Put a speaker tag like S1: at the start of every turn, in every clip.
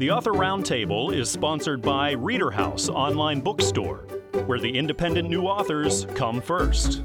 S1: The Author Roundtable is sponsored by Reader House Online Bookstore, where the independent new authors come first.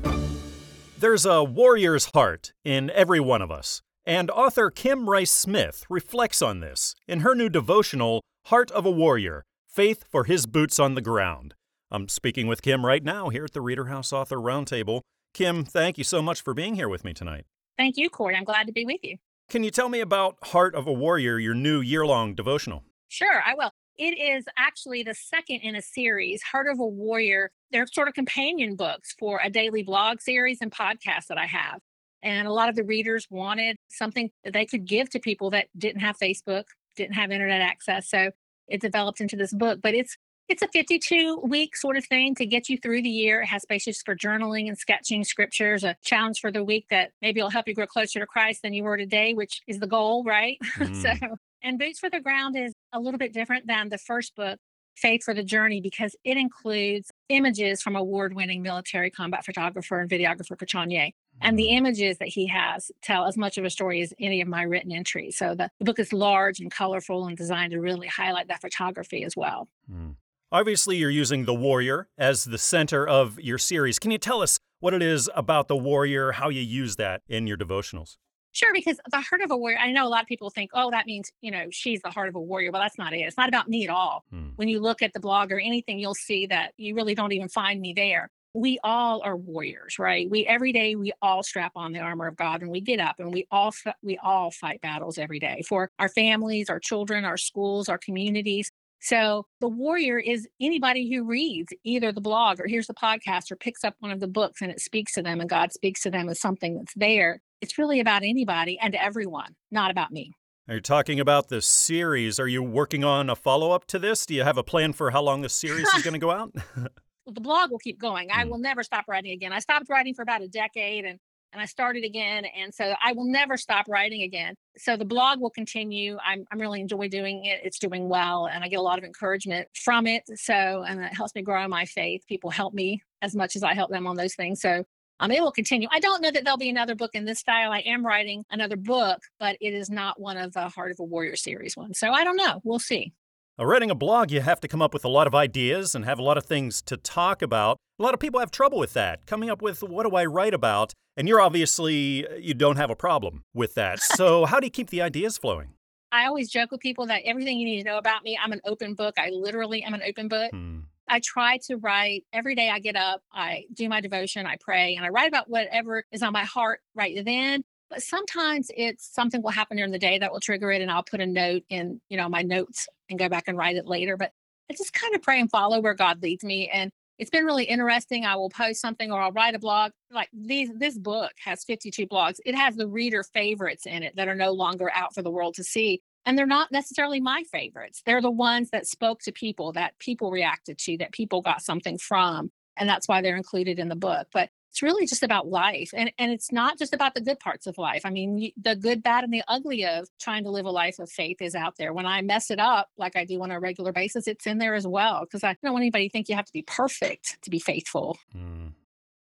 S1: There's a warrior's heart in every one of us, and author Kim Rice Smith reflects on this in her new devotional, Heart of a Warrior Faith for His Boots on the Ground. I'm speaking with Kim right now here at the Reader House Author Roundtable. Kim, thank you so much for being here with me tonight.
S2: Thank you, Corey. I'm glad to be with you.
S1: Can you tell me about Heart of a Warrior, your new year long devotional?
S2: Sure, I will. It is actually the second in a series, Heart of a Warrior. They're sort of companion books for a daily blog series and podcast that I have. And a lot of the readers wanted something that they could give to people that didn't have Facebook, didn't have internet access. So it developed into this book, but it's it's a 52 week sort of thing to get you through the year. It has spaces for journaling and sketching scriptures, a challenge for the week that maybe will help you grow closer to Christ than you were today, which is the goal, right? Mm. so, and Boots for the Ground is a little bit different than the first book, Faith for the Journey, because it includes images from award winning military combat photographer and videographer Kachanye. And the mm-hmm. images that he has tell as much of a story as any of my written entries. So the, the book is large and colorful and designed to really highlight that photography as well.
S1: Mm. Obviously, you're using the warrior as the center of your series. Can you tell us what it is about the warrior, how you use that in your devotionals?
S2: Sure, because the heart of a warrior, I know a lot of people think, oh, that means, you know, she's the heart of a warrior. Well, that's not it. It's not about me at all. Hmm. When you look at the blog or anything, you'll see that you really don't even find me there we all are warriors right we every day we all strap on the armor of god and we get up and we all we all fight battles every day for our families our children our schools our communities so the warrior is anybody who reads either the blog or hears the podcast or picks up one of the books and it speaks to them and god speaks to them as something that's there it's really about anybody and everyone not about me
S1: are you talking about the series? Are you working on a follow up to this? Do you have a plan for how long the series is going to go out?
S2: the blog will keep going. I mm. will never stop writing again. I stopped writing for about a decade and and I started again. And so I will never stop writing again. So the blog will continue. I'm, I'm really enjoy doing it. It's doing well. And I get a lot of encouragement from it. So, and it helps me grow my faith. People help me as much as I help them on those things. So um, it will continue. I don't know that there'll be another book in this style. I am writing another book, but it is not one of the Heart of a Warrior series ones. So I don't know. We'll see.
S1: Uh, writing a blog, you have to come up with a lot of ideas and have a lot of things to talk about. A lot of people have trouble with that, coming up with what do I write about? And you're obviously, uh, you don't have a problem with that. So, how do you keep the ideas flowing?
S2: I always joke with people that everything you need to know about me, I'm an open book. I literally am an open book. Hmm. I try to write every day I get up, I do my devotion, I pray, and I write about whatever is on my heart right then. Sometimes it's something will happen during the day that will trigger it, and I'll put a note in, you know, my notes and go back and write it later. But I just kind of pray and follow where God leads me. And it's been really interesting. I will post something or I'll write a blog. Like these, this book has 52 blogs. It has the reader favorites in it that are no longer out for the world to see. And they're not necessarily my favorites. They're the ones that spoke to people, that people reacted to, that people got something from. And that's why they're included in the book. But it's really just about life and and it's not just about the good parts of life i mean the good bad and the ugly of trying to live a life of faith is out there when i mess it up like i do on a regular basis it's in there as well because i don't want anybody to think you have to be perfect to be faithful mm.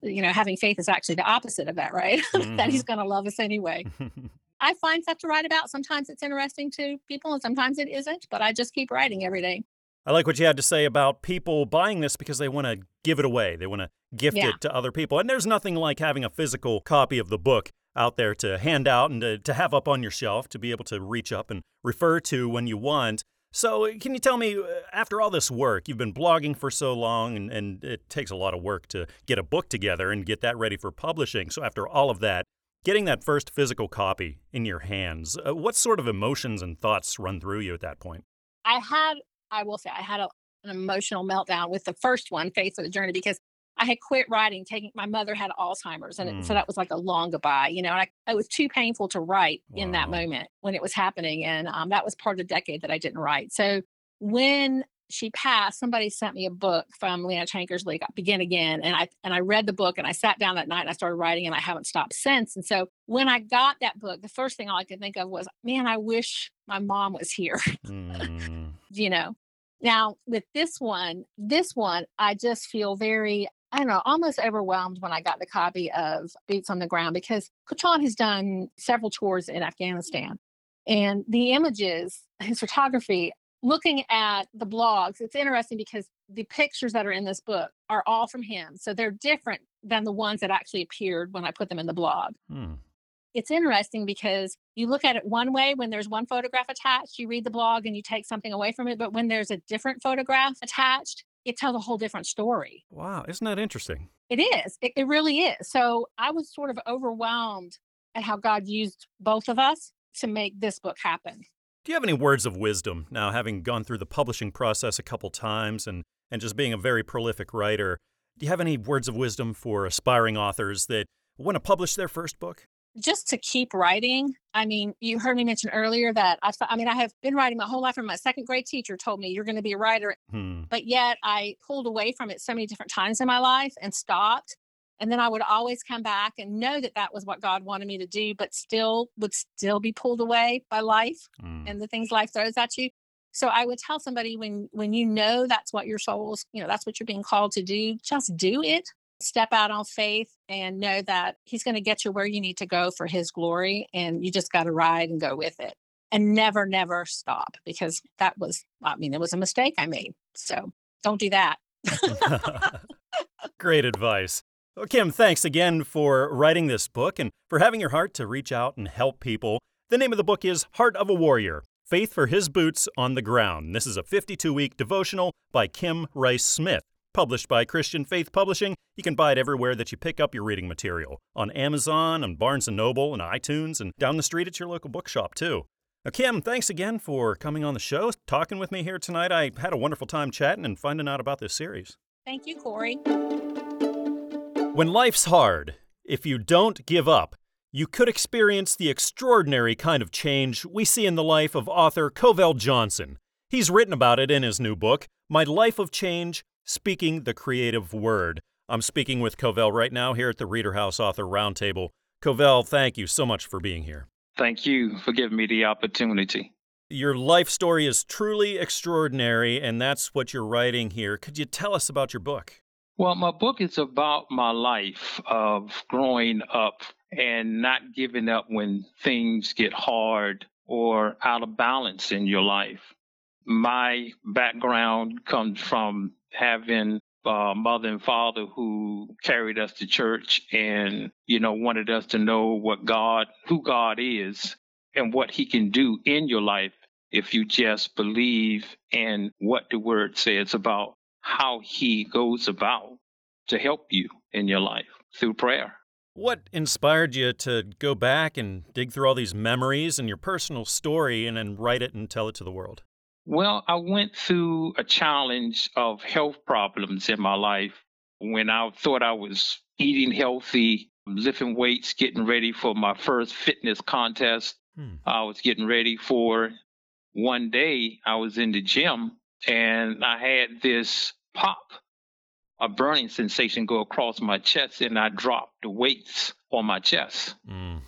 S2: you know having faith is actually the opposite of that right mm-hmm. that he's mm-hmm. going to love us anyway i find stuff to write about sometimes it's interesting to people and sometimes it isn't but i just keep writing every day
S1: I like what you had to say about people buying this because they want to give it away. They want to gift yeah. it to other people. And there's nothing like having a physical copy of the book out there to hand out and to, to have up on your shelf to be able to reach up and refer to when you want. So, can you tell me, uh, after all this work, you've been blogging for so long, and, and it takes a lot of work to get a book together and get that ready for publishing. So, after all of that, getting that first physical copy in your hands, uh, what sort of emotions and thoughts run through you at that point?
S2: I had I will say I had a, an emotional meltdown with the first one, Faith for the Journey, because I had quit writing, taking my mother had Alzheimer's, and mm. it, so mm. that was like a long goodbye, you know. And I, it was too painful to write wow. in that moment when it was happening, and um, that was part of the decade that I didn't write. So when she passed, somebody sent me a book from Leeana Tankersley, Begin Again. And I and I read the book and I sat down that night and I started writing and I haven't stopped since. And so when I got that book, the first thing all I could think of was, man, I wish my mom was here. Mm. you know. Now with this one, this one, I just feel very I don't know, almost overwhelmed when I got the copy of Boots on the Ground because Kutan has done several tours in Afghanistan. And the images, his photography, looking at the blogs, it's interesting because the pictures that are in this book are all from him. So they're different than the ones that actually appeared when I put them in the blog. Hmm. It's interesting because you look at it one way when there's one photograph attached, you read the blog and you take something away from it. But when there's a different photograph attached, it tells a whole different story.
S1: Wow, isn't that interesting?
S2: It is. It, it really is. So I was sort of overwhelmed at how God used both of us to make this book happen.
S1: Do you have any words of wisdom now, having gone through the publishing process a couple times and, and just being a very prolific writer? Do you have any words of wisdom for aspiring authors that want to publish their first book?
S2: Just to keep writing. I mean, you heard me mention earlier that I, I mean, I have been writing my whole life. And my second grade teacher told me you're going to be a writer, hmm. but yet I pulled away from it so many different times in my life and stopped. And then I would always come back and know that that was what God wanted me to do, but still would still be pulled away by life hmm. and the things life throws at you. So I would tell somebody when when you know that's what your soul's, you know, that's what you're being called to do, just do it step out on faith and know that he's going to get you where you need to go for his glory and you just got to ride and go with it. And never never stop because that was i mean it was a mistake i made so don't do that.
S1: Great advice. Well, kim thanks again for writing this book and for having your heart to reach out and help people. The name of the book is heart of a warrior faith for his boots on the ground. This is a 52 week devotional by kim rice smith Published by Christian Faith Publishing, you can buy it everywhere that you pick up your reading material on Amazon, on Barnes & Noble, and iTunes, and down the street at your local bookshop, too. Now, Kim, thanks again for coming on the show, talking with me here tonight. I had a wonderful time chatting and finding out about this series.
S2: Thank you, Corey.
S1: When life's hard, if you don't give up, you could experience the extraordinary kind of change we see in the life of author Covell Johnson. He's written about it in his new book, My Life of Change Speaking the Creative Word. I'm speaking with Covell right now here at the Reader House Author Roundtable. Covell, thank you so much for being here.
S3: Thank you for giving me the opportunity.
S1: Your life story is truly extraordinary, and that's what you're writing here. Could you tell us about your book?
S3: Well, my book is about my life of growing up and not giving up when things get hard or out of balance in your life. My background comes from having a mother and father who carried us to church and, you know, wanted us to know what God, who God is and what he can do in your life if you just believe in what the word says about how he goes about to help you in your life through prayer.
S1: What inspired you to go back and dig through all these memories and your personal story and then write it and tell it to the world?
S3: Well, I went through a challenge of health problems in my life when I thought I was eating healthy, lifting weights, getting ready for my first fitness contest. Hmm. I was getting ready for one day I was in the gym and I had this pop, a burning sensation go across my chest, and I dropped the weights on my chest. Mm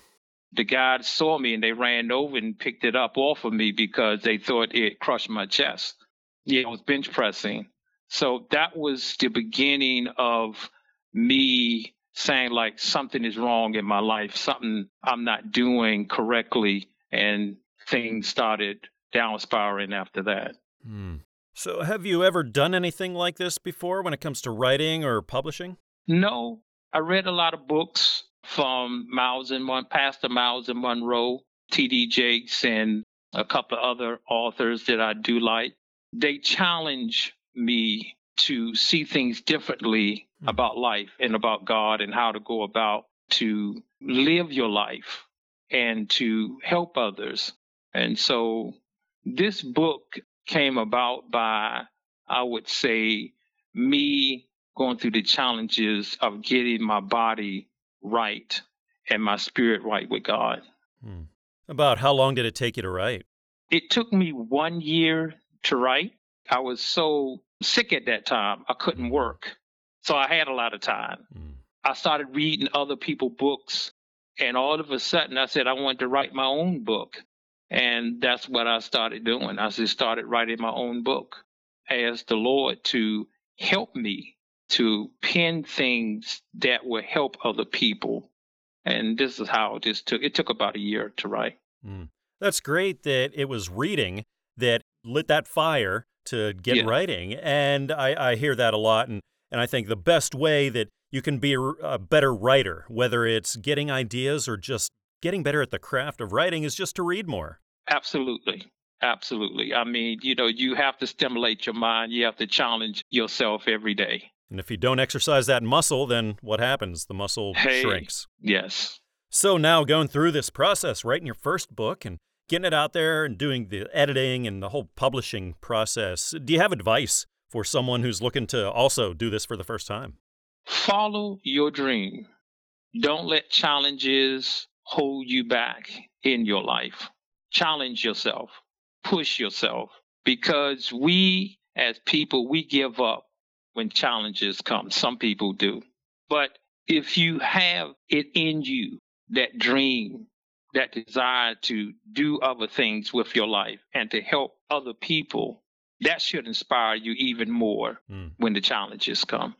S3: the guys saw me and they ran over and picked it up off of me because they thought it crushed my chest. Yeah, I was bench pressing. So that was the beginning of me saying like something is wrong in my life, something I'm not doing correctly, and things started down spiraling after that. Hmm.
S1: So, have you ever done anything like this before when it comes to writing or publishing?
S3: No, I read a lot of books from Myles and Mon- Pastor Myles and Munroe, T.D. Jakes, and a couple of other authors that I do like. They challenge me to see things differently mm. about life and about God and how to go about to live your life and to help others. And so this book came about by, I would say, me going through the challenges of getting my body right and my spirit right with God. Hmm.
S1: About how long did it take you to write?
S3: It took me one year to write. I was so sick at that time, I couldn't work. So I had a lot of time. Mm. I started reading other people's books, and all of a sudden I said I wanted to write my own book. And that's what I started doing. I just started writing my own book. Asked the Lord to help me to pen things that will help other people. And this is how this took. It took about a year to write.
S1: Mm. That's great that it was reading that lit that fire to get yeah. writing. And I, I hear that a lot. And, and I think the best way that you can be a, a better writer, whether it's getting ideas or just getting better at the craft of writing, is just to read more.
S3: Absolutely. Absolutely. I mean, you know, you have to stimulate your mind. You have to challenge yourself every day.
S1: And if you don't exercise that muscle, then what happens? The muscle
S3: hey,
S1: shrinks.
S3: Yes.
S1: So now going through this process, writing your first book and getting it out there and doing the editing and the whole publishing process, do you have advice for someone who's looking to also do this for the first time?
S3: Follow your dream. Don't let challenges hold you back in your life. Challenge yourself, push yourself, because we as people, we give up when challenges come. Some people do. But if you have it in you, that dream, that desire to do other things with your life and to help other people, that should inspire you even more mm. when the challenges come.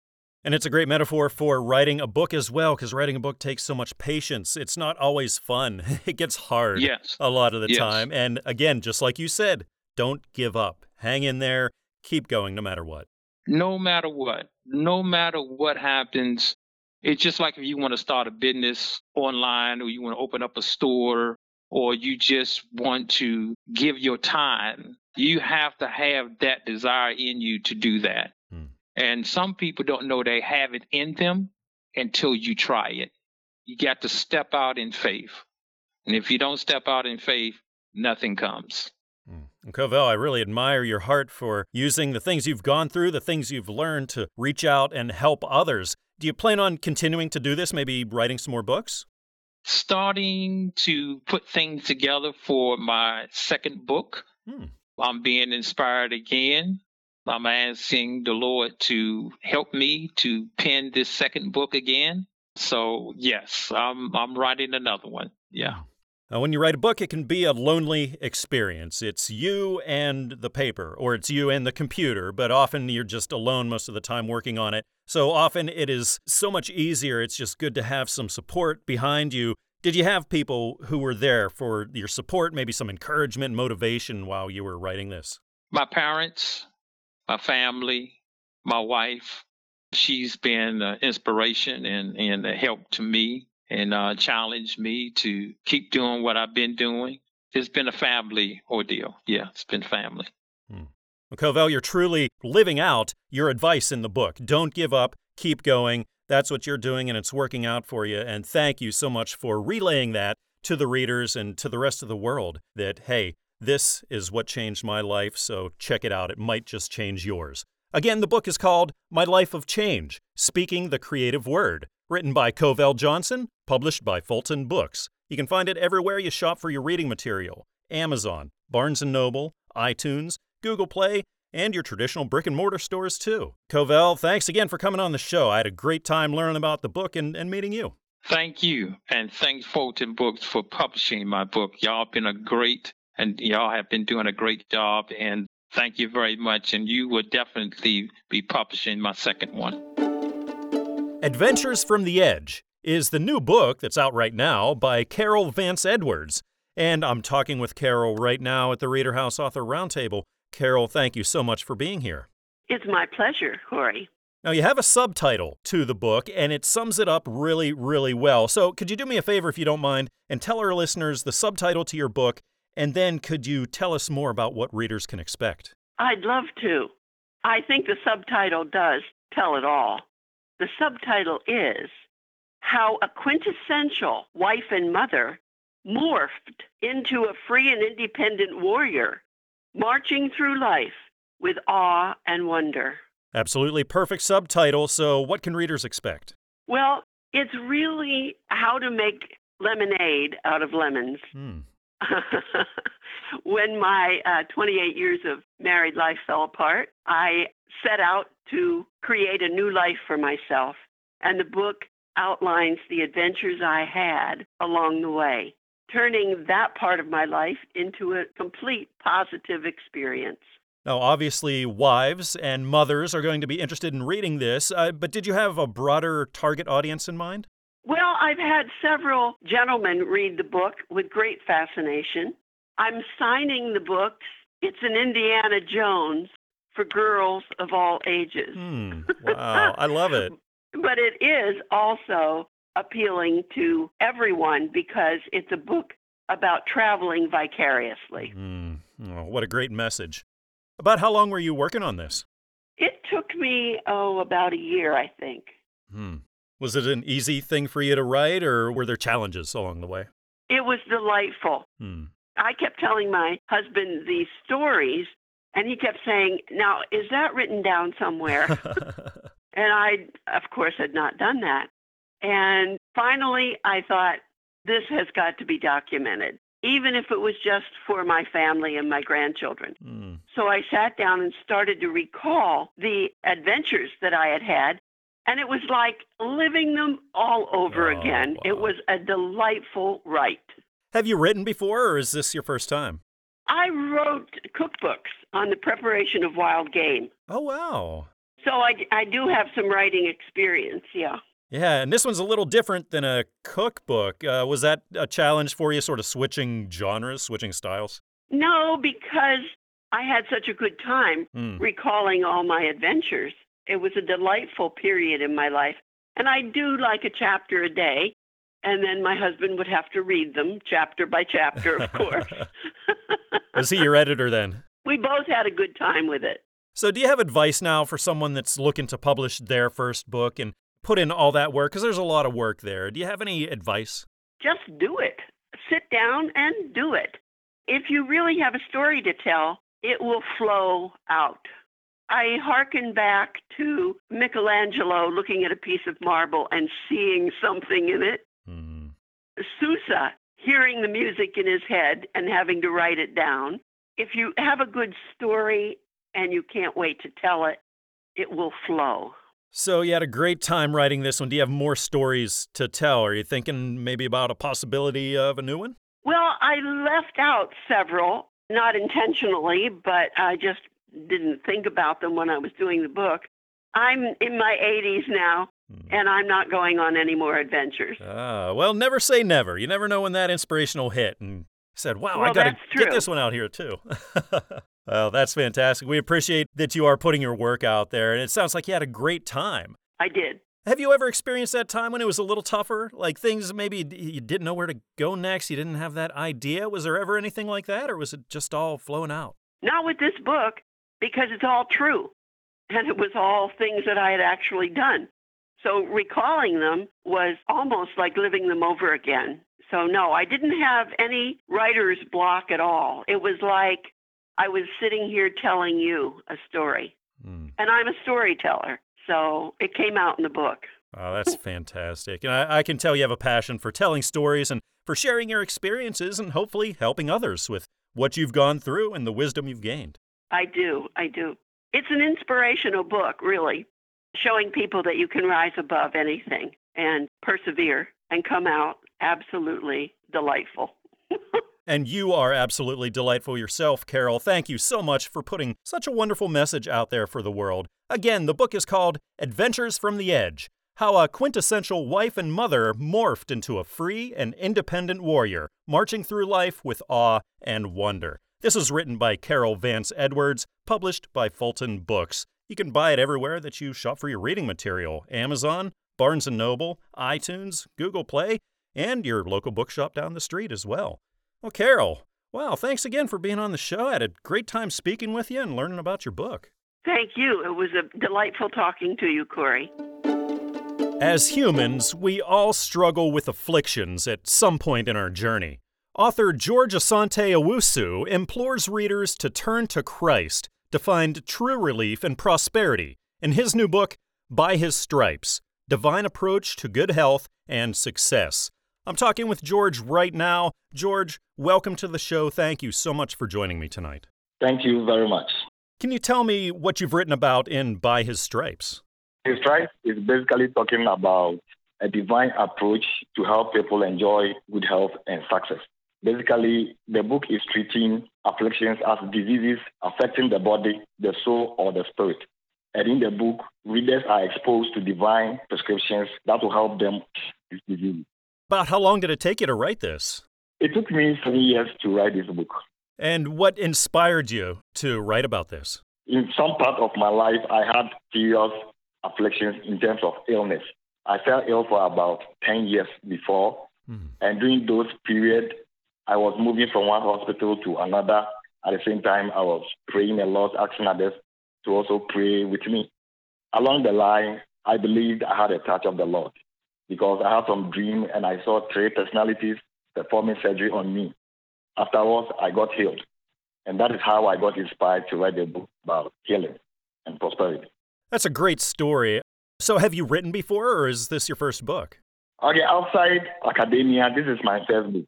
S1: And it's a great metaphor for writing a book as well, because writing a book takes so much patience. It's not always fun. It gets hard
S3: yes.
S1: a lot of the
S3: yes.
S1: time. And again, just like you said, don't give up. Hang in there. Keep going no matter what.
S3: No matter what. No matter what happens, it's just like if you want to start a business online or you want to open up a store or you just want to give your time, you have to have that desire in you to do that. Hmm. And some people don't know they have it in them until you try it. You got to step out in faith. And if you don't step out in faith, nothing comes.
S1: Covell, I really admire your heart for using the things you've gone through, the things you've learned to reach out and help others. Do you plan on continuing to do this, maybe writing some more books?
S3: Starting to put things together for my second book. Hmm. I'm being inspired again. I'm asking the Lord to help me to pen this second book again. So yes, I'm I'm writing another one. Yeah.
S1: Uh, when you write a book, it can be a lonely experience. It's you and the paper, or it's you and the computer, but often you're just alone most of the time working on it. So often it is so much easier. It's just good to have some support behind you. Did you have people who were there for your support, maybe some encouragement, motivation while you were writing this?
S3: My parents, my family, my wife. She's been an inspiration and, and a help to me and uh, challenged me to keep doing what I've been doing. It's been a family ordeal. Yeah, it's been family.
S1: Hmm. Well, Covell, you're truly living out your advice in the book. Don't give up, keep going. That's what you're doing, and it's working out for you. And thank you so much for relaying that to the readers and to the rest of the world that, hey, this is what changed my life, so check it out. It might just change yours. Again, the book is called My Life of Change Speaking the Creative Word. Written by Covell Johnson, published by Fulton Books. You can find it everywhere you shop for your reading material Amazon, Barnes & Noble, iTunes, Google Play, and your traditional brick and mortar stores too. Covell, thanks again for coming on the show. I had a great time learning about the book and, and meeting you.
S3: Thank you. And thanks Fulton Books for publishing my book. Y'all been a great and y'all have been doing a great job and thank you very much. And you will definitely be publishing my second one.
S1: Adventures from the Edge is the new book that's out right now by Carol Vance Edwards. And I'm talking with Carol right now at the Reader House Author Roundtable. Carol, thank you so much for being here.
S4: It's my pleasure, Corey.
S1: Now, you have a subtitle to the book, and it sums it up really, really well. So, could you do me a favor, if you don't mind, and tell our listeners the subtitle to your book, and then could you tell us more about what readers can expect?
S4: I'd love to. I think the subtitle does tell it all. The subtitle is How a Quintessential Wife and Mother Morphed into a Free and Independent Warrior, Marching Through Life with Awe and Wonder.
S1: Absolutely perfect subtitle. So, what can readers expect?
S4: Well, it's really how to make lemonade out of lemons. Hmm. when my uh, 28 years of married life fell apart, I set out to create a new life for myself. And the book outlines the adventures I had along the way, turning that part of my life into a complete positive experience.
S1: Now, obviously, wives and mothers are going to be interested in reading this, uh, but did you have a broader target audience in mind?
S4: Well, I've had several gentlemen read the book with great fascination. I'm signing the books. It's an Indiana Jones for girls of all ages.
S1: Hmm. Wow, I love it.
S4: but it is also appealing to everyone because it's a book about traveling vicariously.
S1: Mm. Oh, what a great message. About how long were you working on this?
S4: It took me, oh, about a year, I think.
S1: Hmm. Was it an easy thing for you to write, or were there challenges along the way?
S4: It was delightful.
S1: Hmm.
S4: I kept telling my husband these stories, and he kept saying, Now, is that written down somewhere? and I, of course, had not done that. And finally, I thought, This has got to be documented even if it was just for my family and my grandchildren. Mm. So I sat down and started to recall the adventures that I had had. And it was like living them all over oh, again. Wow. It was a delightful write.
S1: Have you written before, or is this your first time?
S4: I wrote cookbooks on the preparation of wild game.
S1: Oh, wow.
S4: So I, I do have some writing experience, yeah.
S1: Yeah, and this one's a little different than a cookbook. Uh, was that a challenge for you, sort of switching genres, switching styles?
S4: No, because I had such a good time mm. recalling all my adventures. It was a delightful period in my life. And I do like a chapter a day. And then my husband would have to read them chapter by chapter, of course.
S1: was he your editor then?
S4: We both had a good time with it.
S1: So, do you have advice now for someone that's looking to publish their first book and put in all that work? Because there's a lot of work there. Do you have any advice?
S4: Just do it. Sit down and do it. If you really have a story to tell, it will flow out. I hearken back to Michelangelo looking at a piece of marble and seeing something in it. Sousa hearing the music in his head and having to write it down. If you have a good story and you can't wait to tell it, it will flow.
S1: So you had a great time writing this one. Do you have more stories to tell? Are you thinking maybe about a possibility of a new one?
S4: Well, I left out several, not intentionally, but I just didn't think about them when I was doing the book. I'm in my 80s now. And I'm not going on any more adventures.
S1: Ah, well, never say never. You never know when that inspiration will hit. And said, "Wow,
S4: well,
S1: I got to get this one out here too." Well, that's fantastic. We appreciate that you are putting your work out there, and it sounds like you had a great time.
S4: I did.
S1: Have you ever experienced that time when it was a little tougher? Like things maybe you didn't know where to go next, you didn't have that idea? Was there ever anything like that, or was it just all flowing out?
S4: Not with this book, because it's all true. And it was all things that I had actually done. So recalling them was almost like living them over again. So, no, I didn't have any writer's block at all. It was like I was sitting here telling you a story. Mm. And I'm a storyteller. So it came out in the book.
S1: Oh, that's fantastic. And I, I, can tell you have a passion for telling stories and for sharing your experiences and hopefully helping others with what you've gone through and the wisdom you've gained.
S4: I do. I do. It's an inspirational book, really, showing people that you can rise above anything and persevere and come out absolutely delightful.
S1: And you are absolutely delightful yourself, Carol. Thank you so much for putting such a wonderful message out there for the world. Again, the book is called Adventures from the Edge How a Quintessential Wife and Mother Morphed into a Free and Independent Warrior, Marching Through Life with Awe and Wonder. This is written by Carol Vance Edwards, published by Fulton Books. You can buy it everywhere that you shop for your reading material Amazon, Barnes & Noble, iTunes, Google Play, and your local bookshop down the street as well. Well, Carol, wow, thanks again for being on the show. I had a great time speaking with you and learning about your book.
S4: Thank you. It was a delightful talking to you, Corey.
S1: As humans, we all struggle with afflictions at some point in our journey. Author George Asante Owusu implores readers to turn to Christ to find true relief and prosperity in his new book, By His Stripes Divine Approach to Good Health and Success. I'm talking with George right now. George, welcome to the show. Thank you so much for joining me tonight.
S5: Thank you very much.
S1: Can you tell me what you've written about in By His Stripes?
S5: His Stripes is basically talking about a divine approach to help people enjoy good health and success. Basically, the book is treating afflictions as diseases affecting the body, the soul, or the spirit. And in the book, readers are exposed to divine prescriptions that will help them with disease.
S1: About how long did it take you to write this?
S5: It took me seven years to write this book.
S1: And what inspired you to write about this?
S5: In some part of my life, I had serious afflictions in terms of illness. I fell ill for about 10 years before. Mm. And during those periods, I was moving from one hospital to another. At the same time, I was praying a lot, asking others to also pray with me. Along the line, I believed I had a touch of the Lord because I had some dream and I saw three personalities performing surgery on me. Afterwards, I got healed. And that is how I got inspired to write a book about healing and prosperity.
S1: That's a great story. So, have you written before, or is this your first book?
S5: Okay, outside academia, this is my first book.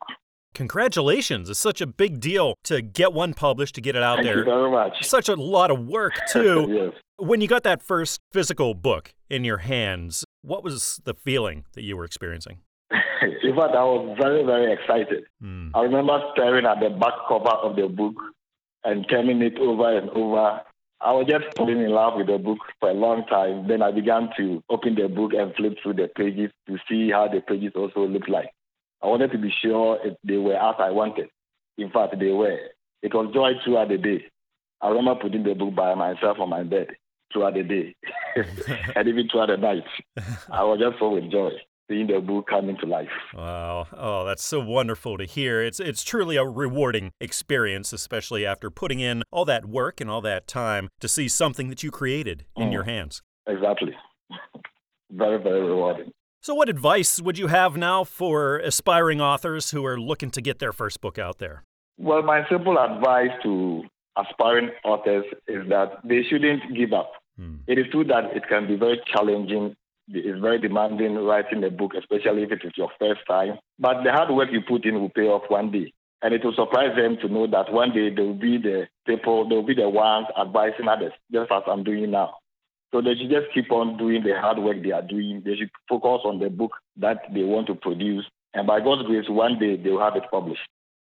S1: Congratulations. It's such a big deal to get one published, to get it out
S5: Thank
S1: there.
S5: Thank you very much.
S1: Such a lot of work, too.
S5: yes.
S1: When you got that first physical book in your hands, what was the feeling that you were experiencing?
S5: in fact, I was very, very excited. Mm. I remember staring at the back cover of the book and turning it over and over. I was just falling in love with the book for a long time. Then I began to open the book and flip through the pages to see how the pages also looked like. I wanted to be sure if they were as I wanted. In fact, they were. It was joy throughout the day. I remember putting the book by myself on my bed throughout the day and even throughout the night. I was just full with joy seeing the book coming to life.
S1: Wow. Oh, that's so wonderful to hear. It's it's truly a rewarding experience, especially after putting in all that work and all that time to see something that you created in mm. your hands.
S5: Exactly. very, very rewarding.
S1: So, what advice would you have now for aspiring authors who are looking to get their first book out there?
S5: Well, my simple advice to aspiring authors is that they shouldn't give up. Hmm. It is true that it can be very challenging. It's very demanding writing a book, especially if it is your first time. But the hard work you put in will pay off one day. And it will surprise them to know that one day they will be the people, they will be the ones advising others, just as I'm doing now. So they should just keep on doing the hard work they are doing. They should focus on the book that they want to produce. And by God's grace, one day they will have it published.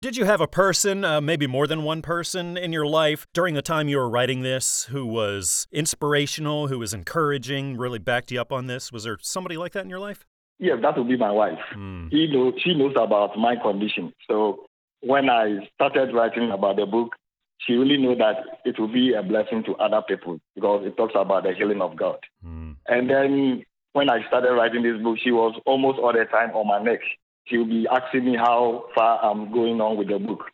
S1: Did you have a person, uh, maybe more than one person in your life during the time you were writing this who was inspirational, who was encouraging, really backed you up on this? Was there somebody like that in your life?
S5: Yes, that would be my wife. Mm. She, knows, she knows about my condition. So when I started writing about the book, she really knew that it will be a blessing to other people because it talks about the healing of God. Mm. And then when I started writing this book, she was almost all the time on my neck. She would be asking me how far I'm going on with the book.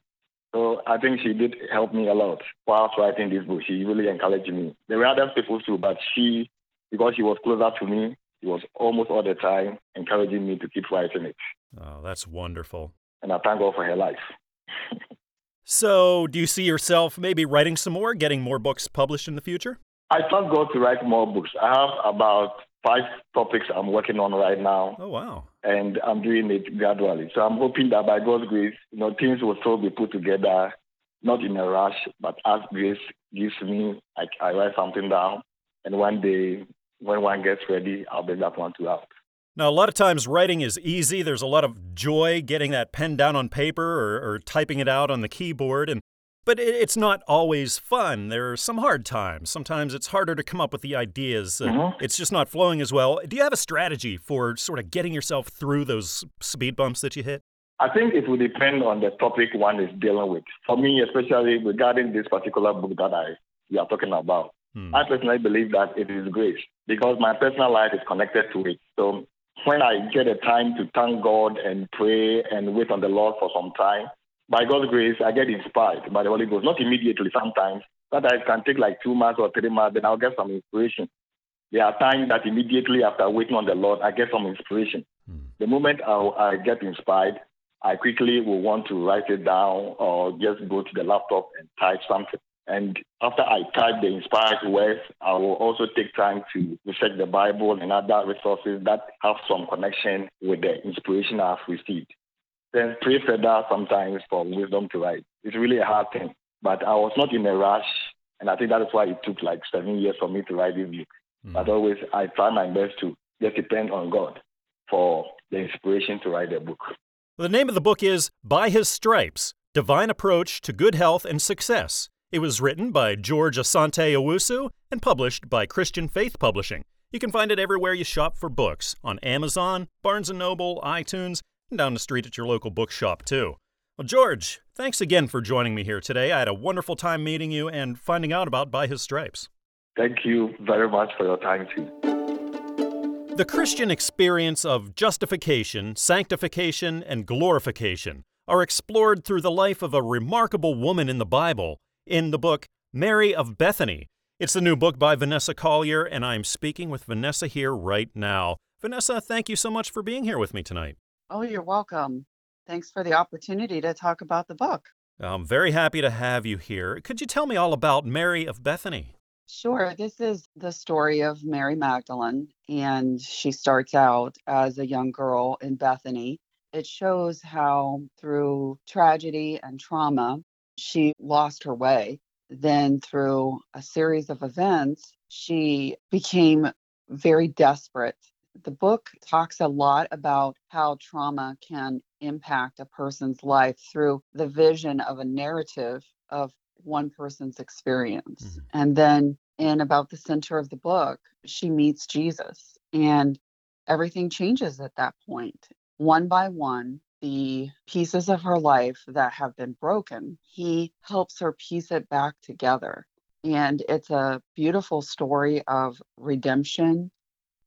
S5: So I think she did help me a lot whilst writing this book. She really encouraged me. There were other people too, but she, because she was closer to me, she was almost all the time encouraging me to keep writing it.
S1: Oh, that's wonderful.
S5: And I thank God for her life.
S1: So, do you see yourself maybe writing some more, getting more books published in the future?
S5: I thank God to write more books. I have about five topics I'm working on right now.
S1: Oh, wow.
S5: And I'm doing it gradually. So I'm hoping that by God's grace, you know, things will still be put together, not in a rush, but as grace gives me, I, I write something down. And one day, when one gets ready, I'll bring that one to out.
S1: Now, a lot of times writing is easy. There's a lot of joy getting that pen down on paper or, or typing it out on the keyboard. And but it, it's not always fun. There are some hard times. Sometimes it's harder to come up with the ideas. Mm-hmm. It's just not flowing as well. Do you have a strategy for sort of getting yourself through those speed bumps that you hit?
S5: I think it will depend on the topic one is dealing with. For me, especially regarding this particular book that I we are talking about, hmm. I personally believe that it is grace because my personal life is connected to it. So when I get a time to thank God and pray and wait on the Lord for some time, by God's grace, I get inspired by the Holy Ghost. Not immediately sometimes. Sometimes it can take like two months or three months, then I'll get some inspiration. There are times that immediately after waiting on the Lord, I get some inspiration. Mm. The moment I, I get inspired, I quickly will want to write it down or just go to the laptop and type something. And after I type the inspired words, I will also take time to research the Bible and other resources that have some connection with the inspiration I've received. Then pray further sometimes for wisdom to write. It's really a hard thing, but I was not in a rush. And I think that is why it took like seven years for me to write this book. Mm. But always, I try my best to just depend on God for the inspiration to write the book.
S1: The name of the book is By His Stripes Divine Approach to Good Health and Success. It was written by George Asante Owusu and published by Christian Faith Publishing. You can find it everywhere you shop for books on Amazon, Barnes & Noble, iTunes, and down the street at your local bookshop too. Well, George, thanks again for joining me here today. I had a wonderful time meeting you and finding out about By His Stripes.
S5: Thank you very much for your time too.
S1: The Christian experience of justification, sanctification, and glorification are explored through the life of a remarkable woman in the Bible in the book Mary of Bethany. It's the new book by Vanessa Collier, and I'm speaking with Vanessa here right now. Vanessa, thank you so much for being here with me tonight.
S6: Oh, you're welcome. Thanks for the opportunity to talk about the book.
S1: I'm very happy to have you here. Could you tell me all about Mary of Bethany?
S6: Sure. This is the story of Mary Magdalene, and she starts out as a young girl in Bethany. It shows how, through tragedy and trauma, she lost her way. Then, through a series of events, she became very desperate. The book talks a lot about how trauma can impact a person's life through the vision of a narrative of one person's experience. Mm-hmm. And then, in about the center of the book, she meets Jesus, and everything changes at that point. One by one, the pieces of her life that have been broken, he helps her piece it back together. And it's a beautiful story of redemption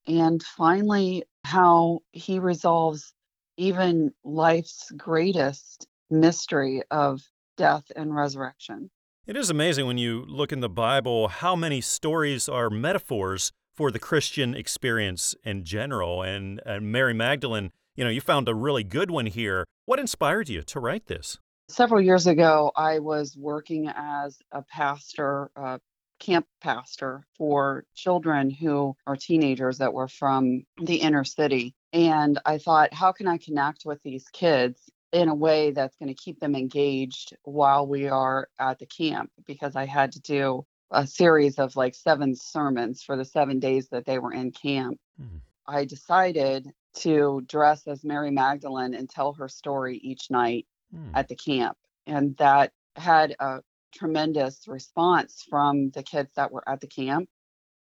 S6: and finally how he resolves even life's greatest mystery of death and resurrection.
S1: It is amazing when you look in the Bible how many stories are metaphors for the Christian experience in general. And, and Mary Magdalene you know, you found a really good one here. What inspired you to write this?
S6: Several years ago, I was working as a pastor, a camp pastor for children who are teenagers that were from the inner city. And I thought, how can I connect with these kids in a way that's going to keep them engaged while we are at the camp? Because I had to do a series of like seven sermons for the seven days that they were in camp. Mm-hmm. I decided to dress as Mary Magdalene and tell her story each night hmm. at the camp. And that had a tremendous response from the kids that were at the camp.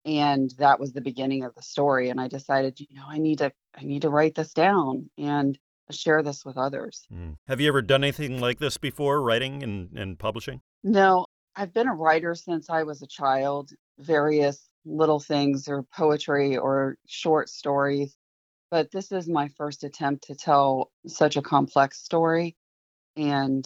S6: And that was the beginning of the story. And I decided, you know, I need to I need to write this down and share this with others.
S1: Hmm. Have you ever done anything like this before, writing and, and publishing?
S6: No, I've been a writer since I was a child, various little things or poetry or short stories but this is my first attempt to tell such a complex story. And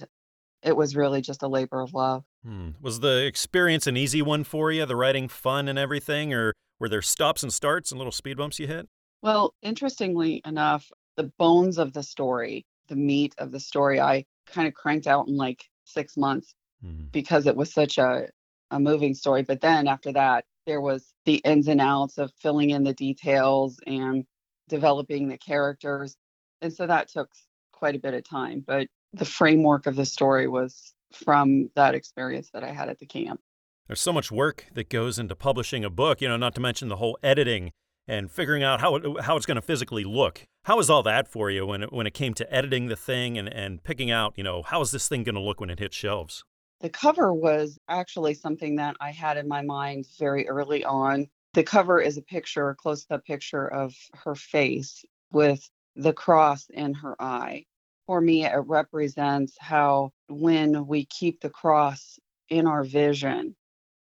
S6: it was really just a labor of love.
S1: Hmm. Was the experience an easy one for you, the writing fun and everything, or were there stops and starts and little speed bumps you hit?
S6: Well, interestingly enough, the bones of the story, the meat of the story, I kind of cranked out in like six months hmm because it was such a, a moving story. But then after that, there was the ins and outs of filling in the details and developing the characters. And so that took quite a bit of time. But the framework of the story was from that experience that I had at the camp.
S1: There's so much work that goes into publishing a book, you know, not to mention the whole editing and figuring out how it, how it's going to physically look. How was all that for you when it, when it came to editing the thing and, and picking out, you know, how is this thing going to look when it hits shelves?
S6: The cover was actually something that I had in my mind very early on the cover is a picture, a close up picture of her face with the cross in her eye. For me, it represents how when we keep the cross in our vision,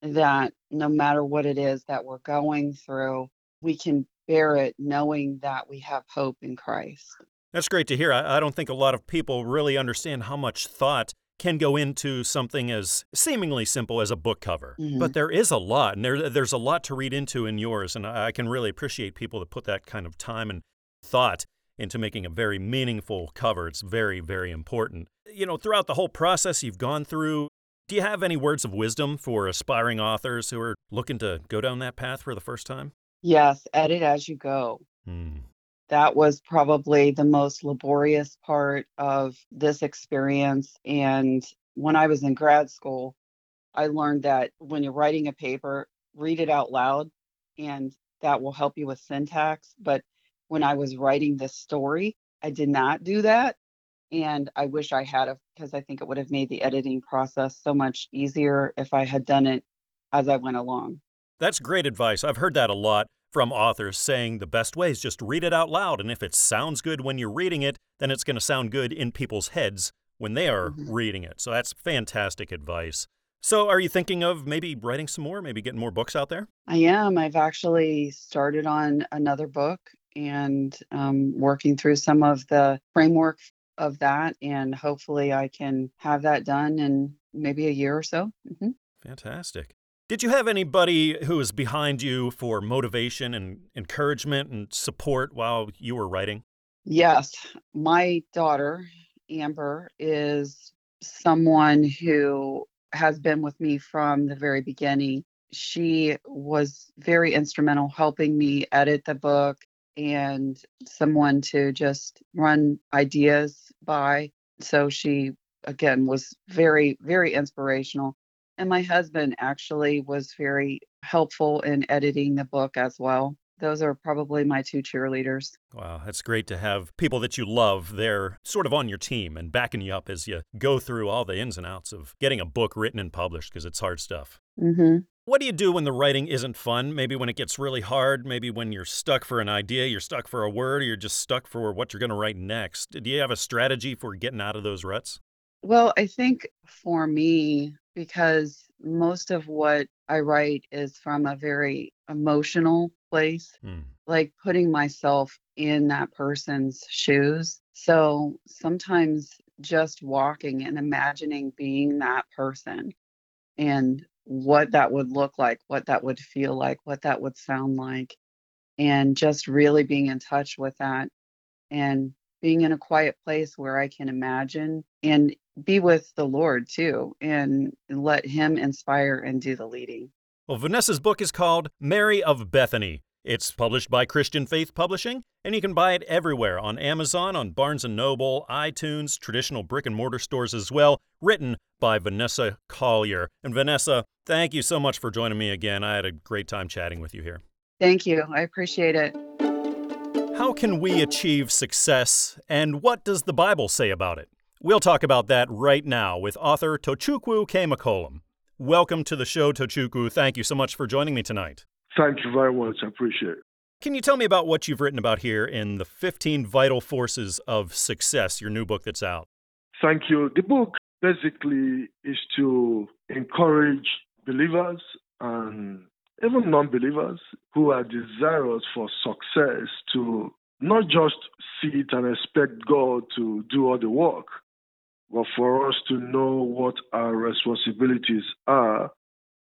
S6: that no matter what it is that we're going through, we can bear it knowing that we have hope in Christ.
S1: That's great to hear. I, I don't think a lot of people really understand how much thought can go into something as seemingly simple as a book cover. Mm-hmm. But there is a lot, and there, there's a lot to read into in yours. And I can really appreciate people that put that kind of time and thought into making a very meaningful cover. It's very, very important. You know, throughout the whole process you've gone through, Do you have any words of wisdom for aspiring authors who are looking to go down that path for the first time?
S6: Yes, edit as you go. Hmm. That was probably the most laborious part of this experience. And when I was in grad school, I learned that when you're writing a paper, read it out loud, and that will help you with syntax. But when I was writing this story, I did not do that. And I wish I had because I think it would have made the editing process so much easier if I had done it as I went along.
S1: That's great advice. I've heard that a lot from authors saying the best way is just read it out loud. And if it sounds good when you're reading it, then it's going to sound good in people's heads when they are mm-hmm. reading it. So that's fantastic advice. So, are you thinking of maybe writing some more, maybe getting more books out there?
S6: I am. I've actually started on another book and um, working through some of the framework of that. And hopefully, I can have that done in maybe a year or so. Mm-hmm.
S1: Fantastic. Did you have anybody who was behind you for motivation and encouragement and support while you were writing?
S6: Yes. My daughter, Amber, is someone who has been with me from the very beginning. She was very instrumental helping me edit the book and someone to just run ideas by. So she, again, was very, very inspirational. And my husband actually was very helpful in editing the book as well those are probably my two cheerleaders.
S1: Wow, that's great to have people that you love there sort of on your team and backing you up as you go through all the ins and outs of getting a book written and published because it's hard stuff.
S6: Mm-hmm.
S1: What do you do when the writing isn't fun? Maybe when it gets really hard, maybe when you're stuck for an idea, you're stuck for a word, or you're just stuck for what you're going to write next. Do you have a strategy for getting out of those ruts?
S6: Well, I think for me, because most of what I write is from a very emotional place, mm. like putting myself in that person's shoes. So sometimes just walking and imagining being that person and what that would look like, what that would feel like, what that would sound like, and just really being in touch with that and being in a quiet place where I can imagine and be with the Lord too and let Him inspire and do the leading.
S1: Well, Vanessa's book is called Mary of Bethany. It's published by Christian Faith Publishing, and you can buy it everywhere on Amazon, on Barnes & Noble, iTunes, traditional brick and mortar stores as well, written by Vanessa Collier. And Vanessa, thank you so much for joining me again. I had a great time chatting with you here.
S6: Thank you. I appreciate it.
S1: How can we achieve success, and what does the Bible say about it? We'll talk about that right now with author Tochukwu K. McCollum. Welcome to the show, Tochukwu. Thank you so much for joining me tonight.
S7: Thank you very much. I appreciate it.
S1: Can you tell me about what you've written about here in the 15 Vital Forces of Success, your new book that's out?
S7: Thank you. The book basically is to encourage believers and even non believers who are desirous for success to not just sit and expect God to do all the work, but for us to know what our responsibilities are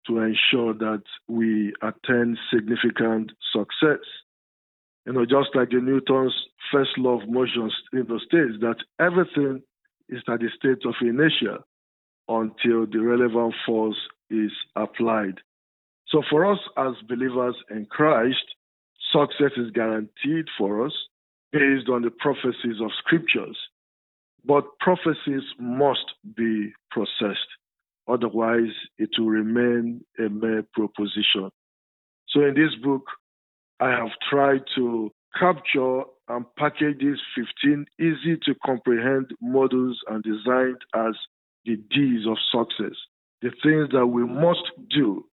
S7: to ensure that we attain significant success. You know, just like the Newton's first law of motion in the states that everything is at the state of inertia until the relevant force is applied. So for us as believers in Christ, success is guaranteed for us based on the prophecies of scriptures. But prophecies must be processed. Otherwise, it will remain a mere proposition. So in this book, I have tried to capture and package these 15 easy to comprehend models and designed as the D's of success, the things that we must do,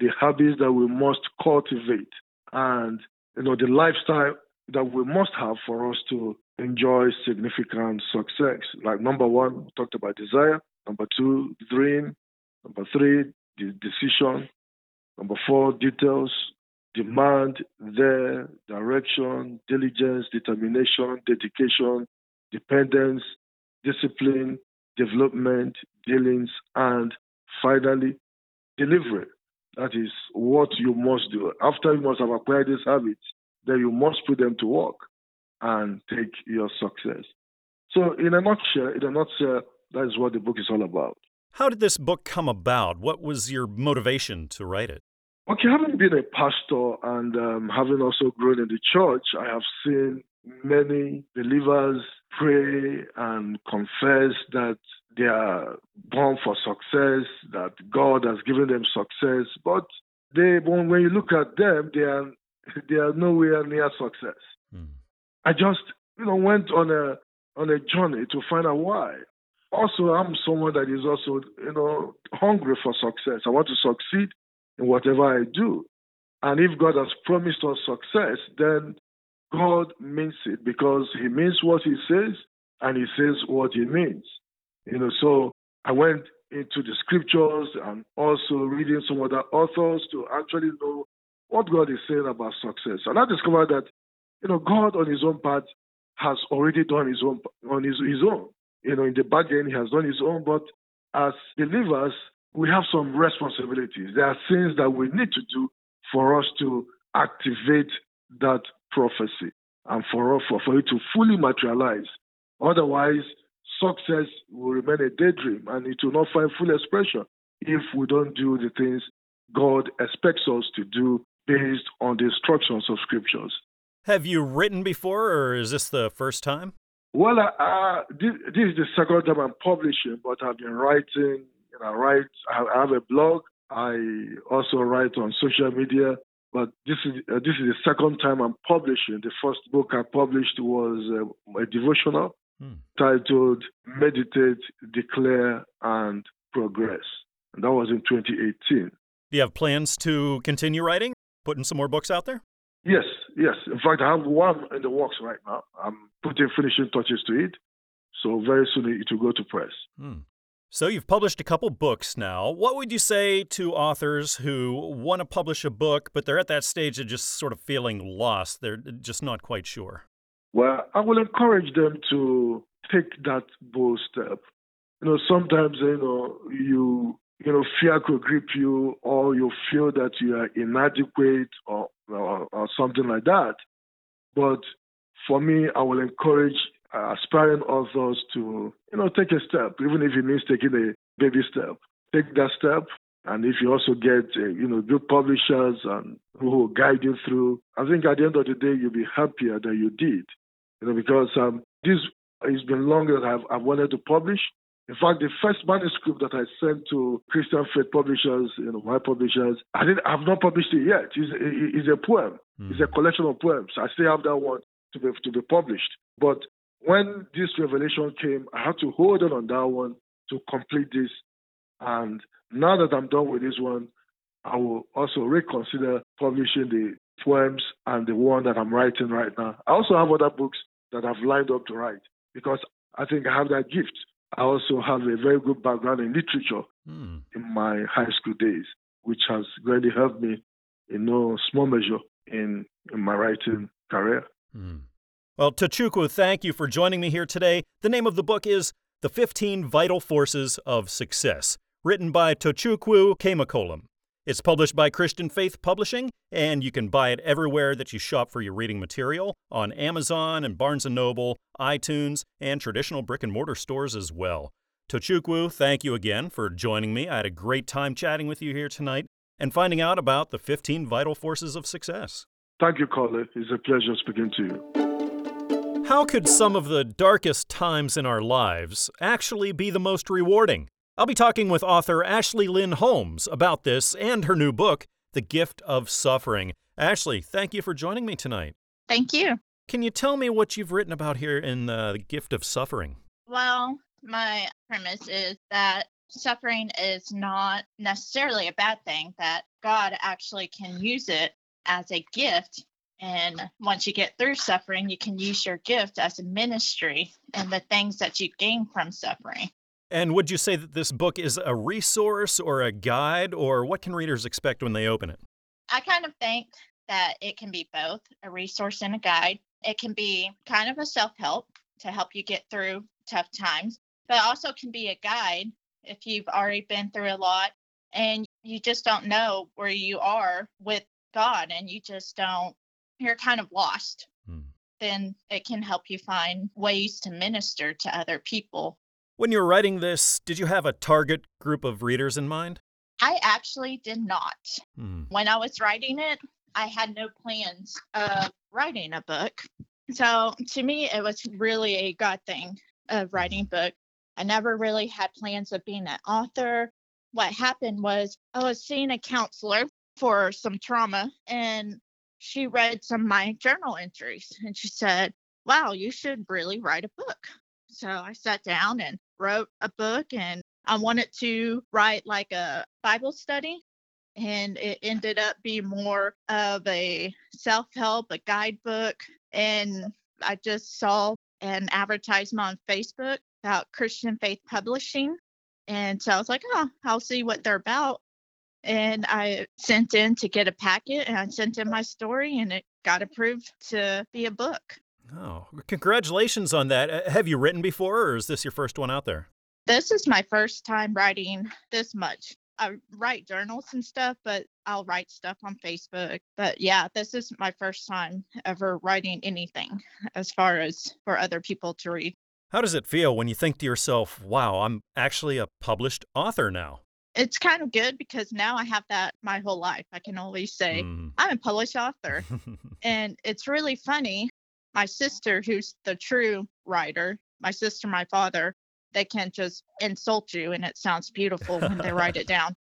S7: the habits that we must cultivate, and you know the lifestyle that we must have for us to enjoy significant success. Like number one, we talked about desire. Number two, dream. Number three, the decision. Number four, details. Demand, there, direction, diligence, determination, dedication, dependence, discipline, development, dealings, and finally, delivery. That is what you must do. After you must have acquired these habits, then you must put them to work and take your success. So, in a nutshell, in a nutshell, that is what the book is all about.
S1: How did this book come about? What was your motivation to write it?
S7: Okay, having been a pastor and um, having also grown in the church, I have seen many believers pray and confess that they are born for success, that God has given them success, but they, when you look at them, they are they are nowhere near success. Mm. I just, you know, went on a on a journey to find out why. Also, I'm someone that is also, you know, hungry for success. I want to succeed in whatever I do. And if God has promised us success, then God means it because He means what He says and He says what He means. You know, so I went into the scriptures and also reading some other authors to actually know what God is saying about success. And I discovered that, you know, God on his own part has already done his own on his, his own. You know, in the bargain, he has done his own, but as believers, we have some responsibilities. There are things that we need to do for us to activate that prophecy and for, for, for it to fully materialize. Otherwise, success will remain a daydream and it will not find full expression if we don't do the things God expects us to do based on the instructions of scriptures.
S1: Have you written before, or is this the first time?
S7: Well, uh, this, this, is the second time I'm publishing, but I've been writing. You know, I write. I have a blog. I also write on social media. But this is uh, this is the second time I'm publishing. The first book I published was uh, a devotional hmm. titled "Meditate, Declare, and Progress," and that was in 2018. Do
S1: you have plans to continue writing, putting some more books out there?
S7: Yes, yes. In fact, I have one in the works right now. I'm putting finishing touches to it. So very soon it will go to press. Hmm.
S1: So you've published a couple books now. What would you say to authors who want to publish a book, but they're at that stage of just sort of feeling lost? They're just not quite sure.
S7: Well, I will encourage them to take that bold step. You know, sometimes you know you you know fear could grip you, or you feel that you are inadequate, or or, or something like that. But for me, I will encourage uh, aspiring authors to, you know, take a step, even if it means taking a baby step. Take that step, and if you also get, uh, you know, good publishers and who will guide you through, I think at the end of the day, you'll be happier than you did, you know, because um, this has been longer that I've, I've wanted to publish. In fact, the first manuscript that I sent to Christian Faith publishers, you know, my publishers, I didn't, I've not published it yet. It's, it's a poem. Mm. It's a collection of poems. I still have that one to be to be published. But when this revelation came, I had to hold on on that one to complete this. And now that I'm done with this one, I will also reconsider publishing the poems and the one that I'm writing right now. I also have other books that I've lined up to write because I think I have that gift. I also have a very good background in literature mm. in my high school days, which has greatly helped me in no small measure in, in my writing career. Mm.
S1: Well, Tochukwu, thank you for joining me here today. The name of the book is The 15 Vital Forces of Success, written by Tochukwu Kemakolum. It's published by Christian Faith Publishing, and you can buy it everywhere that you shop for your reading material on Amazon and Barnes & Noble, iTunes, and traditional brick and mortar stores as well. Tochukwu, thank you again for joining me. I had a great time chatting with you here tonight and finding out about the 15 vital forces of success.
S7: Thank you, Colin. It's a pleasure speaking to you.
S1: How could some of the darkest times in our lives actually be the most rewarding? I'll be talking with author Ashley Lynn Holmes about this and her new book, The Gift of Suffering. Ashley, thank you for joining me tonight.
S8: Thank you.
S1: Can you tell me what you've written about here in uh, The Gift of Suffering?
S8: Well, my premise is that suffering is not necessarily a bad thing, that God actually can use it as a gift. And once you get through suffering, you can use your gift as a ministry and the things that you gain from suffering.
S1: And would you say that this book is a resource or a guide, or what can readers expect when they open it?
S8: I kind of think that it can be both a resource and a guide. It can be kind of a self help to help you get through tough times, but also can be a guide if you've already been through a lot and you just don't know where you are with God and you just don't, you're kind of lost. Hmm. Then it can help you find ways to minister to other people
S1: When you were writing this, did you have a target group of readers in mind?
S8: I actually did not. Hmm. When I was writing it, I had no plans of writing a book. So to me, it was really a God thing of writing a book. I never really had plans of being an author. What happened was I was seeing a counselor for some trauma and she read some of my journal entries and she said, Wow, you should really write a book. So I sat down and wrote a book and I wanted to write like a Bible study and it ended up being more of a self-help, a guidebook. And I just saw an advertisement on Facebook about Christian Faith Publishing. And so I was like, oh, I'll see what they're about. And I sent in to get a packet and I sent in my story and it got approved to be a book.
S1: Oh, congratulations on that. Uh, have you written before or is this your first one out there?
S8: This is my first time writing this much. I write journals and stuff, but I'll write stuff on Facebook. But yeah, this is my first time ever writing anything as far as for other people to read.
S1: How does it feel when you think to yourself, wow, I'm actually a published author now?
S8: It's kind of good because now I have that my whole life. I can always say, mm. I'm a published author. and it's really funny. My sister, who's the true writer, my sister, my father, they can't just insult you and it sounds beautiful when they write it down.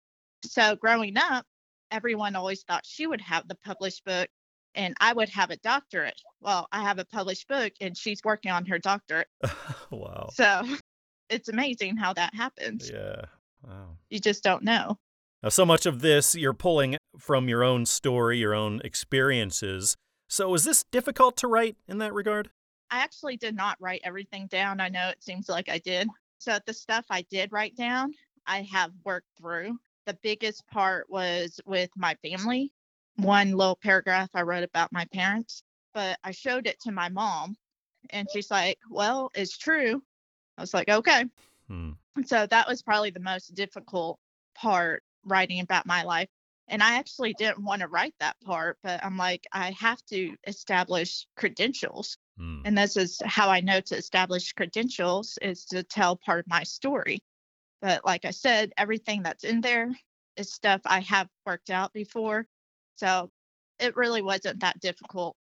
S8: So growing up, everyone always thought she would have the published book and I would have a doctorate. Well, I have a published book and she's working on her doctorate.
S1: wow.
S8: So it's amazing how that happens.
S1: Yeah. Wow.
S8: You just don't know.
S1: Now, so much of this you're pulling from your own story, your own experiences. So, is this difficult to write in that regard?
S8: I actually did not write everything down. I know it seems like I did. So the stuff I did write down, I have worked through. The biggest part was with my family. One little paragraph I wrote about my parents, but I showed it to my mom and she's like, Well, it's true. I was like, Okay. Hmm. So that was probably the most difficult part writing about my life. And I actually didn't want to write that part, but I'm like, I have to establish credentials. Mm. And this is how I know to establish credentials is to tell part of my story. But like I said, everything that's in there is stuff I have worked out before. So it really wasn't that difficult.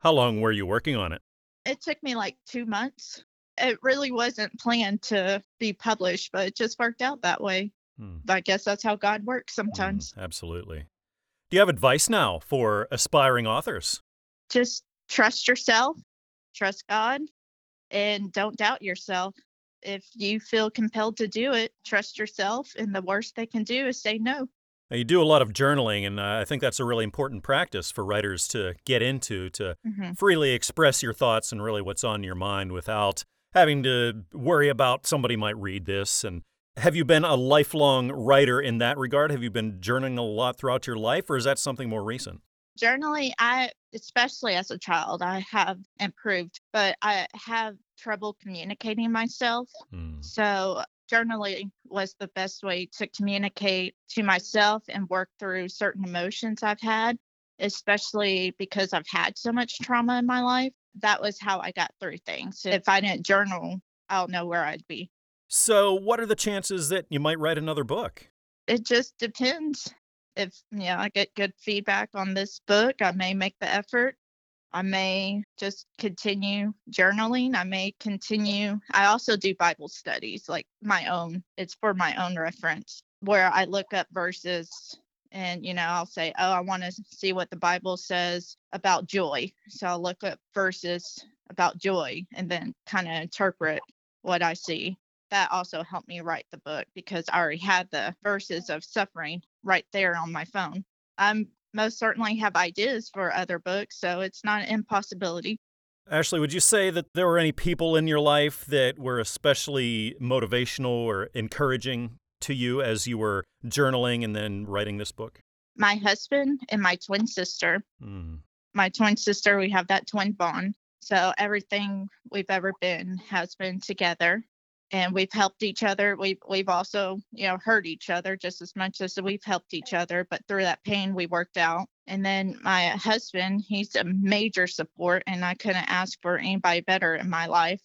S1: How long were you working on it?
S8: It took me like two months. It really wasn't planned to be published, but it just worked out that way. Hmm. I guess that's how God works sometimes.
S1: Mm, absolutely. Do you have advice now for aspiring authors?
S8: Just trust yourself trust God and don't doubt yourself. If you feel compelled to do it, trust yourself, and the worst they can do is say no.
S1: Now, you do a lot of journaling, and uh, I think that's a really important practice for writers to get into to mm-hmm. freely express your thoughts and really what's on your mind without having to worry about somebody might read this. And have you been a lifelong writer in that regard? Have you been journaling a lot throughout your life, or is that something more recent?
S8: Journaling, I, especially as a child, I have improved, but I have trouble communicating myself. Mm. So journaling was the best way to communicate to myself and work through certain emotions I've had, especially because I've had so much trauma in my life. That was how I got through things. If I didn't journal, I don't know where I'd be.
S1: So, what are the chances that you might write another book?
S8: It just depends if yeah I get good feedback on this book, I may make the effort. I may just continue journaling. I may continue. I also do Bible studies, like my own. It's for my own reference, where I look up verses and, you know, I'll say, oh, I want to see what the Bible says about joy. So I'll look up verses about joy and then kind of interpret what I see that also helped me write the book because I already had the verses of suffering right there on my phone. I most certainly have ideas for other books, so it's not an impossibility.
S1: Ashley, would you say that there were any people in your life that were especially motivational or encouraging to you as you were journaling and then writing this book?
S8: My husband and my twin sister. Mm. My twin sister, we have that twin bond. So everything we've ever been has been together and we've helped each other. We've we've also, you know, hurt each other just as much as we've helped each other. But through that pain, we worked out. And then my husband, he's a major support, and I couldn't ask for anybody better in my life.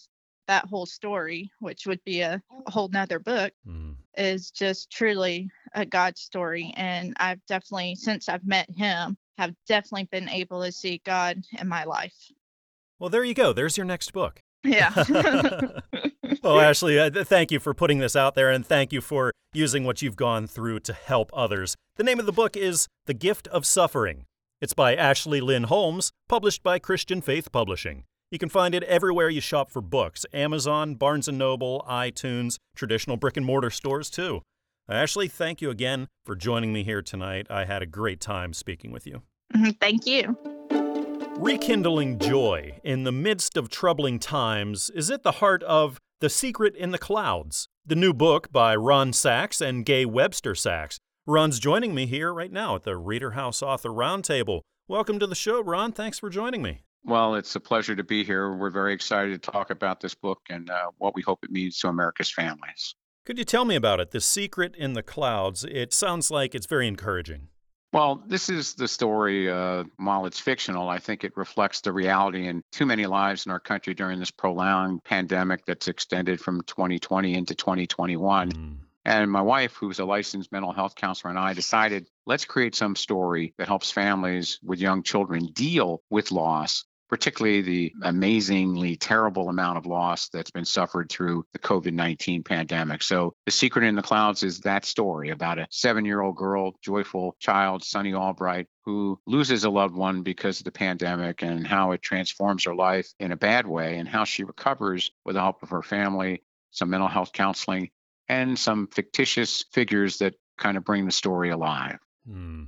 S8: that whole story, which would be a, whole nother book, mm. is just truly a God story. And I've definitely, since I've met him, have definitely been able to see God in my life.
S9: Well, there you go. There's your next book.
S8: Yeah.
S9: well, Ashley, uh, thank you for putting this out there and thank you for using what you've gone through to help others. The name of the book is The Gift of Suffering. It's by Ashley Lynn Holmes, published by Christian Faith Publishing. You can find it everywhere you shop for books Amazon, Barnes & Noble, iTunes, traditional brick and mortar stores, too. Ashley, thank you again for joining me here tonight. I had a great time speaking with you.
S8: Mm-hmm, thank you.
S1: Rekindling joy in the midst of troubling times is at the heart of The Secret in the Clouds, the new book by Ron Sachs and Gay Webster Sachs. Ron's joining me here right now at the Reader House Author Roundtable. Welcome to the show, Ron. Thanks for joining me.
S10: Well, it's a pleasure to be here. We're very excited to talk about this book and uh, what we hope it means to America's families.
S1: Could you tell me about it? The Secret in the Clouds. It sounds like it's very encouraging.
S10: Well, this is the story. Uh, while it's fictional, I think it reflects the reality in too many lives in our country during this prolonged pandemic that's extended from 2020 into 2021. Mm. And my wife, who's a licensed mental health counselor, and I decided let's create some story that helps families with young children deal with loss particularly the amazingly terrible amount of loss that's been suffered through the COVID 19 pandemic. So, The Secret in the Clouds is that story about a seven year old girl, joyful child, Sunny Albright, who loses a loved one because of the pandemic and how it transforms her life in a bad way and how she recovers with the help of her family, some mental health counseling, and some fictitious figures that kind of bring the story alive. Hmm.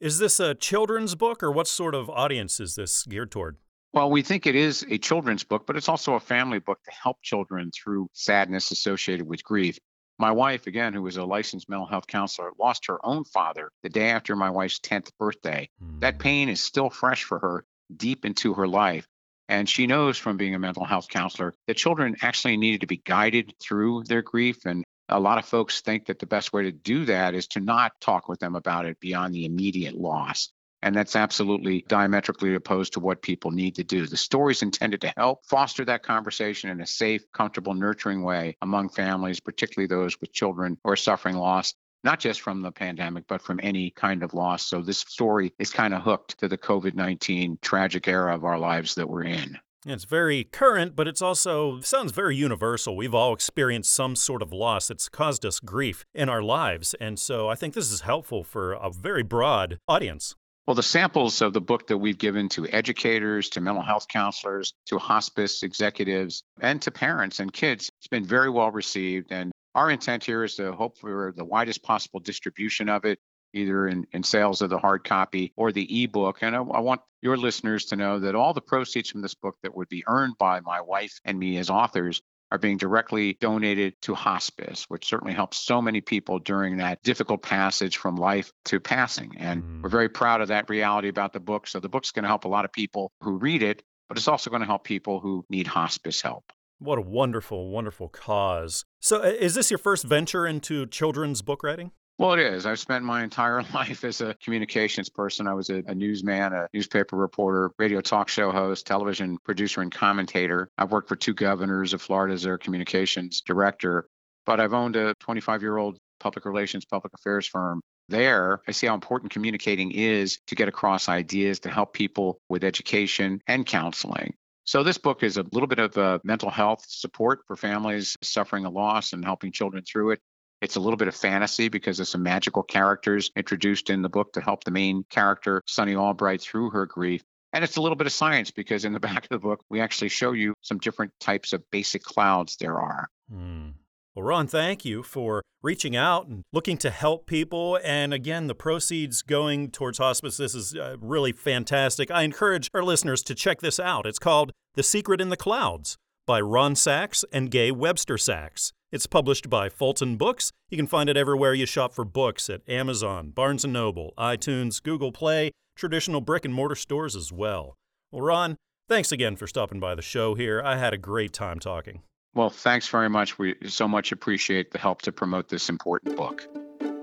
S1: Is this a children's book or what sort of audience is this geared toward?
S10: Well, we think it is a children's book, but it's also a family book to help children through sadness associated with grief. My wife, again, who was a licensed mental health counselor, lost her own father the day after my wife's 10th birthday. That hmm. pain is still fresh for her deep into her life. And she knows from being a mental health counselor that children actually needed to be guided through their grief. And a lot of folks think that the best way to do that is to not talk with them about it beyond the immediate loss. And that's absolutely diametrically opposed to what people need to do. The story is intended to help foster that conversation in a safe, comfortable, nurturing way among families, particularly those with children who are suffering loss not just from the pandemic, but from any kind of loss. So this story is kind of hooked to the COVID 19 tragic era of our lives that we're in.
S1: It's very current, but it's also sounds very universal. We've all experienced some sort of loss that's caused us grief in our lives. And so I think this is helpful for a very broad audience.
S10: Well, the samples of the book that we've given to educators, to mental health counselors, to hospice executives, and to parents and kids, it's been very well received. And our intent here is to hope for the widest possible distribution of it, either in, in sales of the hard copy or the ebook. And I, I want your listeners to know that all the proceeds from this book that would be earned by my wife and me as authors are being directly donated to hospice, which certainly helps so many people during that difficult passage from life to passing. And mm. we're very proud of that reality about the book. So the book's going to help a lot of people who read it, but it's also going to help people who need hospice help.
S1: What a wonderful, wonderful cause. So, uh, is this your first venture into children's book writing?
S10: Well, it is. I've spent my entire life as a communications person. I was a, a, newsman, a newspaper reporter, radio talk show host, television producer, and commentator. I've worked for two governors of Florida as their communications director, but I've owned a 25 year old public relations, public affairs firm. There, I see how important communicating is to get across ideas to help people with education and counseling. So, this book is a little bit of a mental health support for families suffering a loss and helping children through it. It's a little bit of fantasy because there's some magical characters introduced in the book to help the main character, Sunny Albright, through her grief. And it's a little bit of science because in the back of the book, we actually show you some different types of basic clouds there are.
S1: Mm. Well, Ron, thank you for reaching out and looking to help people. And again, the proceeds going towards hospice, this is uh, really fantastic. I encourage our listeners to check this out. It's called The Secret in the Clouds by Ron Sachs and Gay Webster Sachs. It's published by Fulton Books. You can find it everywhere you shop for books at Amazon, Barnes & Noble, iTunes, Google Play, traditional brick and mortar stores as well. Well, Ron, thanks again for stopping by the show here. I had a great time talking.
S10: Well, thanks very much. We so much appreciate the help to promote this important book.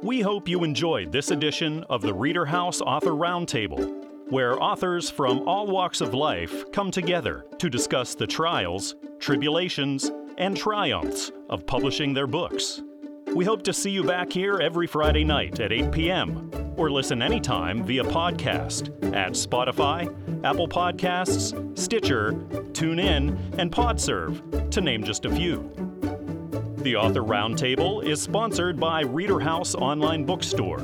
S1: We hope you enjoyed this edition of the Reader House Author Roundtable. Where authors from all walks of life come together to discuss the trials, tribulations, and triumphs of publishing their books. We hope to see you back here every Friday night at 8 p.m. or listen anytime via podcast at Spotify, Apple Podcasts, Stitcher, TuneIn, and Podserve, to name just a few. The Author Roundtable is sponsored by Reader House Online Bookstore,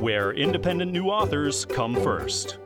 S1: where independent new authors come first.